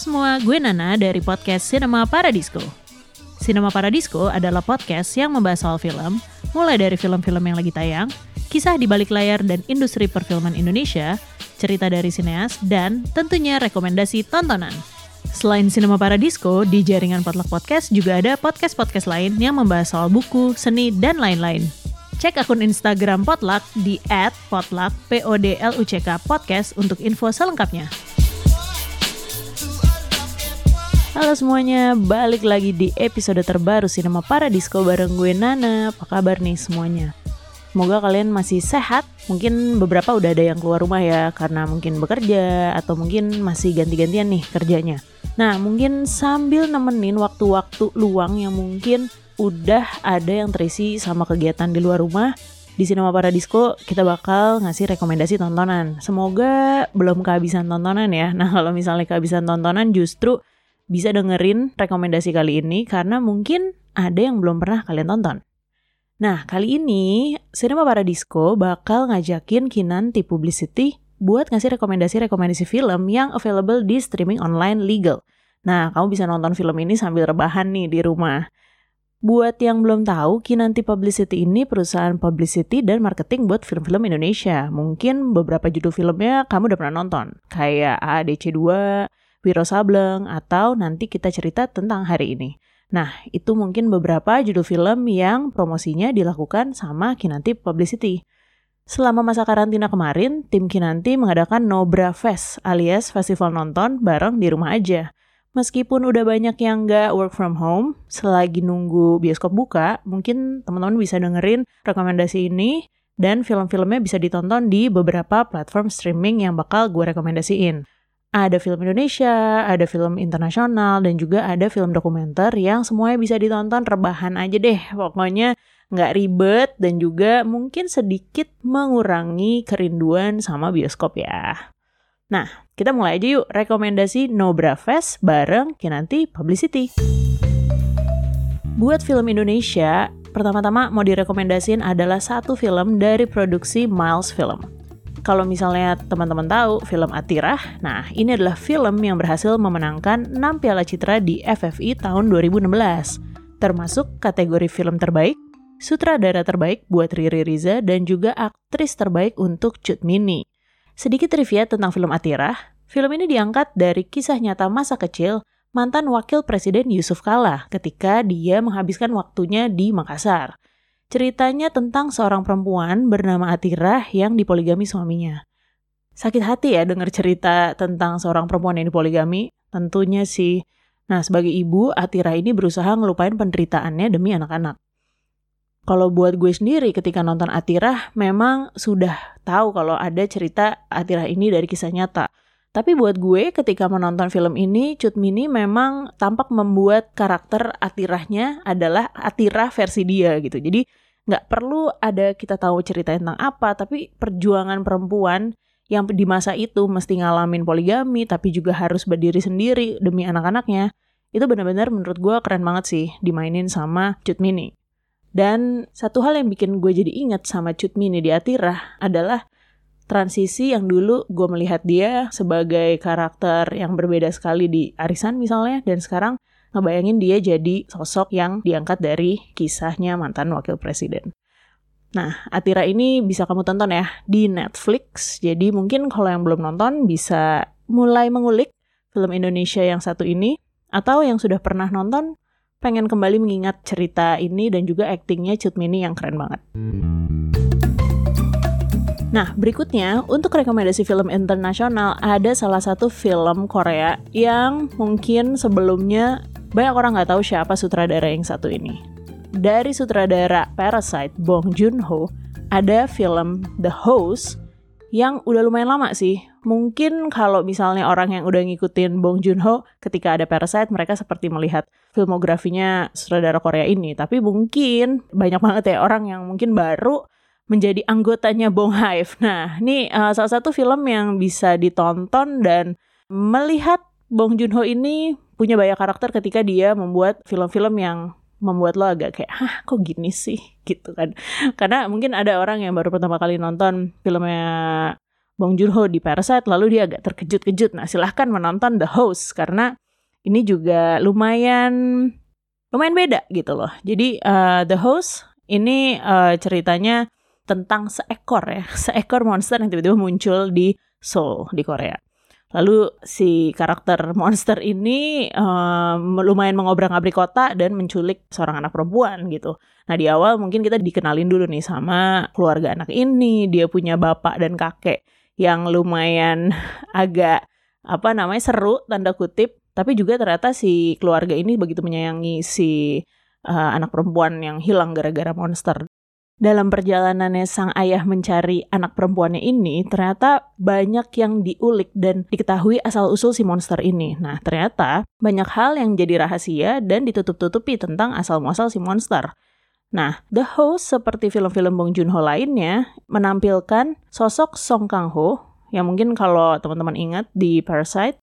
semua, gue Nana dari podcast Cinema Paradisco. Cinema Paradisco adalah podcast yang membahas soal film, mulai dari film-film yang lagi tayang, kisah di balik layar dan industri perfilman Indonesia, cerita dari sineas, dan tentunya rekomendasi tontonan. Selain Cinema Paradisco, di jaringan Potluck Podcast juga ada podcast-podcast lain yang membahas soal buku, seni, dan lain-lain. Cek akun Instagram Potluck di @potluck podcast untuk info selengkapnya. Halo semuanya, balik lagi di episode terbaru Cinema Paradisco bareng gue Nana. Apa kabar nih semuanya? Semoga kalian masih sehat. Mungkin beberapa udah ada yang keluar rumah ya karena mungkin bekerja atau mungkin masih ganti-gantian nih kerjanya. Nah, mungkin sambil nemenin waktu-waktu luang yang mungkin udah ada yang terisi sama kegiatan di luar rumah, di Cinema Paradisco kita bakal ngasih rekomendasi tontonan. Semoga belum kehabisan tontonan ya. Nah, kalau misalnya kehabisan tontonan justru bisa dengerin rekomendasi kali ini karena mungkin ada yang belum pernah kalian tonton. Nah, kali ini Cinema Paradisco bakal ngajakin Kinanti Publicity buat ngasih rekomendasi-rekomendasi film yang available di streaming online legal. Nah, kamu bisa nonton film ini sambil rebahan nih di rumah. Buat yang belum tahu, Kinanti Publicity ini perusahaan publicity dan marketing buat film-film Indonesia. Mungkin beberapa judul filmnya kamu udah pernah nonton, kayak ADC 2, Wiro Sableng, atau nanti kita cerita tentang hari ini. Nah, itu mungkin beberapa judul film yang promosinya dilakukan sama Kinanti Publicity. Selama masa karantina kemarin, tim Kinanti mengadakan Nobra Fest alias festival nonton bareng di rumah aja. Meskipun udah banyak yang nggak work from home, selagi nunggu bioskop buka, mungkin teman-teman bisa dengerin rekomendasi ini dan film-filmnya bisa ditonton di beberapa platform streaming yang bakal gue rekomendasiin. Ada film Indonesia, ada film internasional, dan juga ada film dokumenter yang semuanya bisa ditonton rebahan aja deh. Pokoknya nggak ribet dan juga mungkin sedikit mengurangi kerinduan sama bioskop ya. Nah, kita mulai aja yuk rekomendasi Nobra Fest bareng Kinanti Publicity. Buat film Indonesia, pertama-tama mau direkomendasiin adalah satu film dari produksi Miles Film. Kalau misalnya teman-teman tahu film Atirah, nah ini adalah film yang berhasil memenangkan 6 piala citra di FFI tahun 2016, termasuk kategori film terbaik, sutradara terbaik buat Riri Riza, dan juga aktris terbaik untuk Cut Mini. Sedikit trivia tentang film Atirah, film ini diangkat dari kisah nyata masa kecil mantan wakil presiden Yusuf Kala ketika dia menghabiskan waktunya di Makassar. Ceritanya tentang seorang perempuan bernama Atirah yang dipoligami suaminya. Sakit hati ya dengar cerita tentang seorang perempuan yang dipoligami. Tentunya sih. Nah, sebagai ibu, Atirah ini berusaha ngelupain penderitaannya demi anak-anak. Kalau buat gue sendiri ketika nonton Atirah, memang sudah tahu kalau ada cerita Atirah ini dari kisah nyata. Tapi buat gue ketika menonton film ini, Cut Mini memang tampak membuat karakter Atirahnya adalah Atirah versi dia gitu. Jadi nggak perlu ada kita tahu cerita tentang apa, tapi perjuangan perempuan yang di masa itu mesti ngalamin poligami, tapi juga harus berdiri sendiri demi anak-anaknya, itu benar-benar menurut gue keren banget sih dimainin sama Cut Mini. Dan satu hal yang bikin gue jadi inget sama Cut Mini di Atirah adalah transisi yang dulu gue melihat dia sebagai karakter yang berbeda sekali di Arisan misalnya dan sekarang ngebayangin dia jadi sosok yang diangkat dari kisahnya mantan wakil presiden. Nah, Atira ini bisa kamu tonton ya di Netflix. Jadi mungkin kalau yang belum nonton bisa mulai mengulik film Indonesia yang satu ini atau yang sudah pernah nonton pengen kembali mengingat cerita ini dan juga aktingnya Cut Mini yang keren banget. Nah, berikutnya untuk rekomendasi film internasional ada salah satu film Korea yang mungkin sebelumnya banyak orang nggak tahu siapa sutradara yang satu ini. Dari sutradara Parasite Bong Joon-ho, ada film The Host yang udah lumayan lama sih. Mungkin kalau misalnya orang yang udah ngikutin Bong Joon-ho ketika ada Parasite, mereka seperti melihat filmografinya sutradara Korea ini. Tapi mungkin banyak banget ya orang yang mungkin baru menjadi anggotanya Bong Hive. Nah, ini uh, salah satu film yang bisa ditonton dan melihat Bong Joon-ho ini punya banyak karakter ketika dia membuat film-film yang membuat lo agak kayak, hah kok gini sih? Gitu kan. Karena mungkin ada orang yang baru pertama kali nonton filmnya Bong Joon-ho di Parasite lalu dia agak terkejut-kejut. Nah, silahkan menonton The Host karena ini juga lumayan lumayan beda gitu loh. Jadi uh, The Host ini uh, ceritanya tentang seekor ya, seekor monster yang tiba-tiba muncul di Seoul di Korea. Lalu si karakter monster ini um, lumayan mengobrak-abrik kota dan menculik seorang anak perempuan gitu. Nah di awal mungkin kita dikenalin dulu nih sama keluarga anak ini. Dia punya bapak dan kakek yang lumayan agak apa namanya seru tanda kutip. Tapi juga ternyata si keluarga ini begitu menyayangi si uh, anak perempuan yang hilang gara-gara monster dalam perjalanannya sang ayah mencari anak perempuannya ini, ternyata banyak yang diulik dan diketahui asal-usul si monster ini. Nah, ternyata banyak hal yang jadi rahasia dan ditutup-tutupi tentang asal-muasal si monster. Nah, The Host seperti film-film Bong Joon-ho lainnya menampilkan sosok Song Kang-ho yang mungkin kalau teman-teman ingat di Parasite,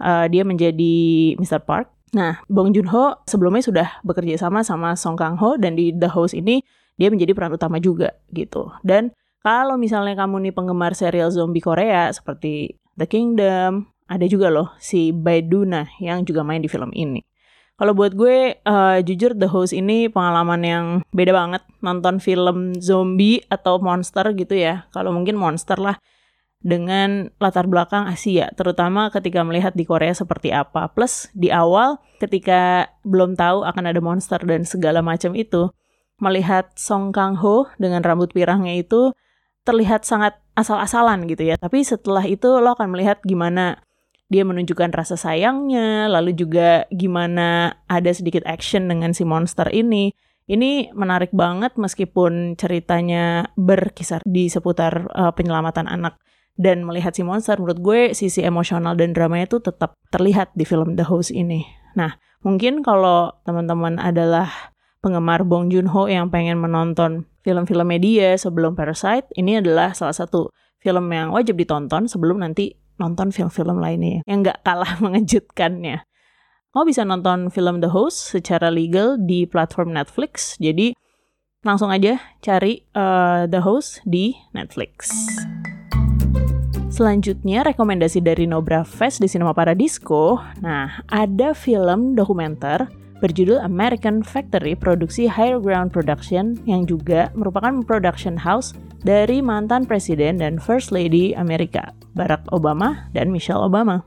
uh, dia menjadi Mr. Park. Nah, Bong Joon-ho sebelumnya sudah bekerja sama sama Song Kang-ho dan di The Host ini dia menjadi peran utama juga gitu. Dan kalau misalnya kamu nih penggemar serial zombie Korea seperti The Kingdom, ada juga loh si Baeduna yang juga main di film ini. Kalau buat gue, uh, jujur The Host ini pengalaman yang beda banget nonton film zombie atau monster gitu ya. Kalau mungkin monster lah dengan latar belakang Asia, terutama ketika melihat di Korea seperti apa. Plus di awal ketika belum tahu akan ada monster dan segala macam itu, melihat Song Kang Ho dengan rambut pirangnya itu terlihat sangat asal-asalan gitu ya. Tapi setelah itu lo akan melihat gimana dia menunjukkan rasa sayangnya, lalu juga gimana ada sedikit action dengan si monster ini. Ini menarik banget meskipun ceritanya berkisar di seputar uh, penyelamatan anak dan melihat si monster. Menurut gue sisi emosional dan dramanya itu tetap terlihat di film The Host ini. Nah, mungkin kalau teman-teman adalah penggemar Bong Joon-ho yang pengen menonton film-film media sebelum Parasite, ini adalah salah satu film yang wajib ditonton sebelum nanti nonton film-film lainnya yang nggak kalah mengejutkannya. Kamu bisa nonton film The Host secara legal di platform Netflix, jadi langsung aja cari uh, The Host di Netflix. Selanjutnya, rekomendasi dari Nobra Fest di Cinema Paradisco. Nah, ada film dokumenter berjudul American Factory produksi Higher Ground Production yang juga merupakan production house dari mantan presiden dan First Lady Amerika, Barack Obama dan Michelle Obama.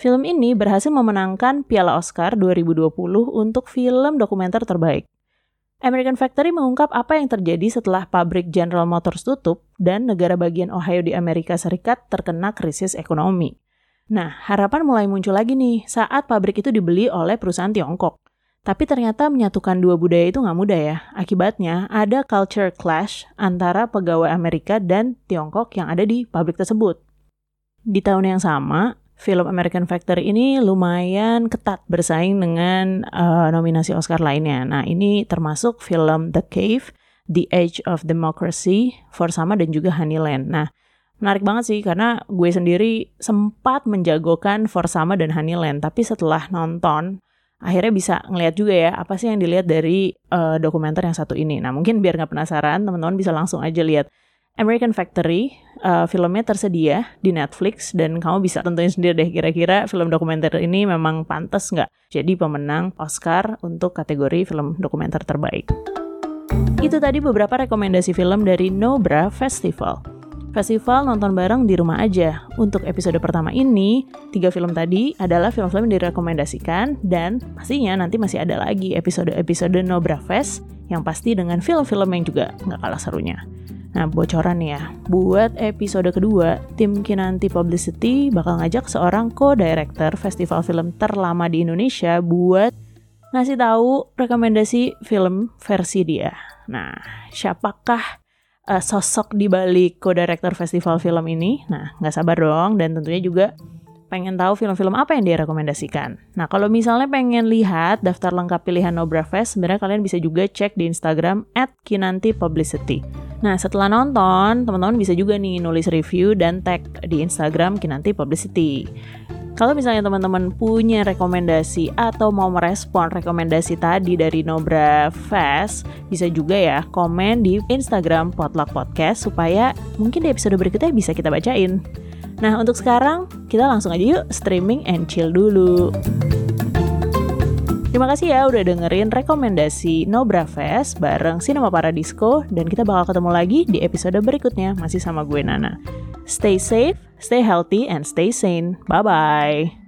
Film ini berhasil memenangkan Piala Oscar 2020 untuk film dokumenter terbaik. American Factory mengungkap apa yang terjadi setelah pabrik General Motors tutup dan negara bagian Ohio di Amerika Serikat terkena krisis ekonomi. Nah, harapan mulai muncul lagi nih saat pabrik itu dibeli oleh perusahaan Tiongkok. Tapi ternyata menyatukan dua budaya itu nggak mudah ya. Akibatnya ada culture clash antara pegawai Amerika dan Tiongkok yang ada di pabrik tersebut. Di tahun yang sama, film American Factory ini lumayan ketat bersaing dengan uh, nominasi Oscar lainnya. Nah, ini termasuk film The Cave, The Age of Democracy, For Sama dan juga Honeyland. Nah, menarik banget sih karena gue sendiri sempat menjagokan Forsama dan Honeyland tapi setelah nonton akhirnya bisa ngeliat juga ya apa sih yang dilihat dari uh, dokumenter yang satu ini. Nah mungkin biar nggak penasaran teman-teman bisa langsung aja lihat American Factory uh, filmnya tersedia di Netflix dan kamu bisa tentuin sendiri deh kira-kira film dokumenter ini memang pantas nggak jadi pemenang Oscar untuk kategori film dokumenter terbaik. Itu tadi beberapa rekomendasi film dari Nobra Festival. Festival nonton bareng di rumah aja. Untuk episode pertama ini, tiga film tadi adalah film-film yang direkomendasikan dan pastinya nanti masih ada lagi episode-episode Nobra Fest yang pasti dengan film-film yang juga nggak kalah serunya. Nah, bocoran ya. Buat episode kedua, tim Kinanti Publicity bakal ngajak seorang co-director festival film terlama di Indonesia buat ngasih tahu rekomendasi film versi dia. Nah, siapakah uh, sosok di balik co-director festival film ini. Nah, nggak sabar dong dan tentunya juga pengen tahu film-film apa yang dia rekomendasikan. Nah, kalau misalnya pengen lihat daftar lengkap pilihan Nobra Fest, sebenarnya kalian bisa juga cek di Instagram @kinantipublicity. Nah, setelah nonton, teman-teman bisa juga nih nulis review dan tag di Instagram Kinanti Publicity. Kalau misalnya teman-teman punya rekomendasi atau mau merespon rekomendasi tadi dari Nobra Fest, bisa juga ya komen di Instagram Potluck Podcast supaya mungkin di episode berikutnya bisa kita bacain. Nah, untuk sekarang kita langsung aja yuk streaming and chill dulu. Terima kasih ya udah dengerin rekomendasi Nobra Fest bareng Cinema Paradisco dan kita bakal ketemu lagi di episode berikutnya masih sama gue Nana. Stay safe, stay healthy, and stay sane. Bye-bye.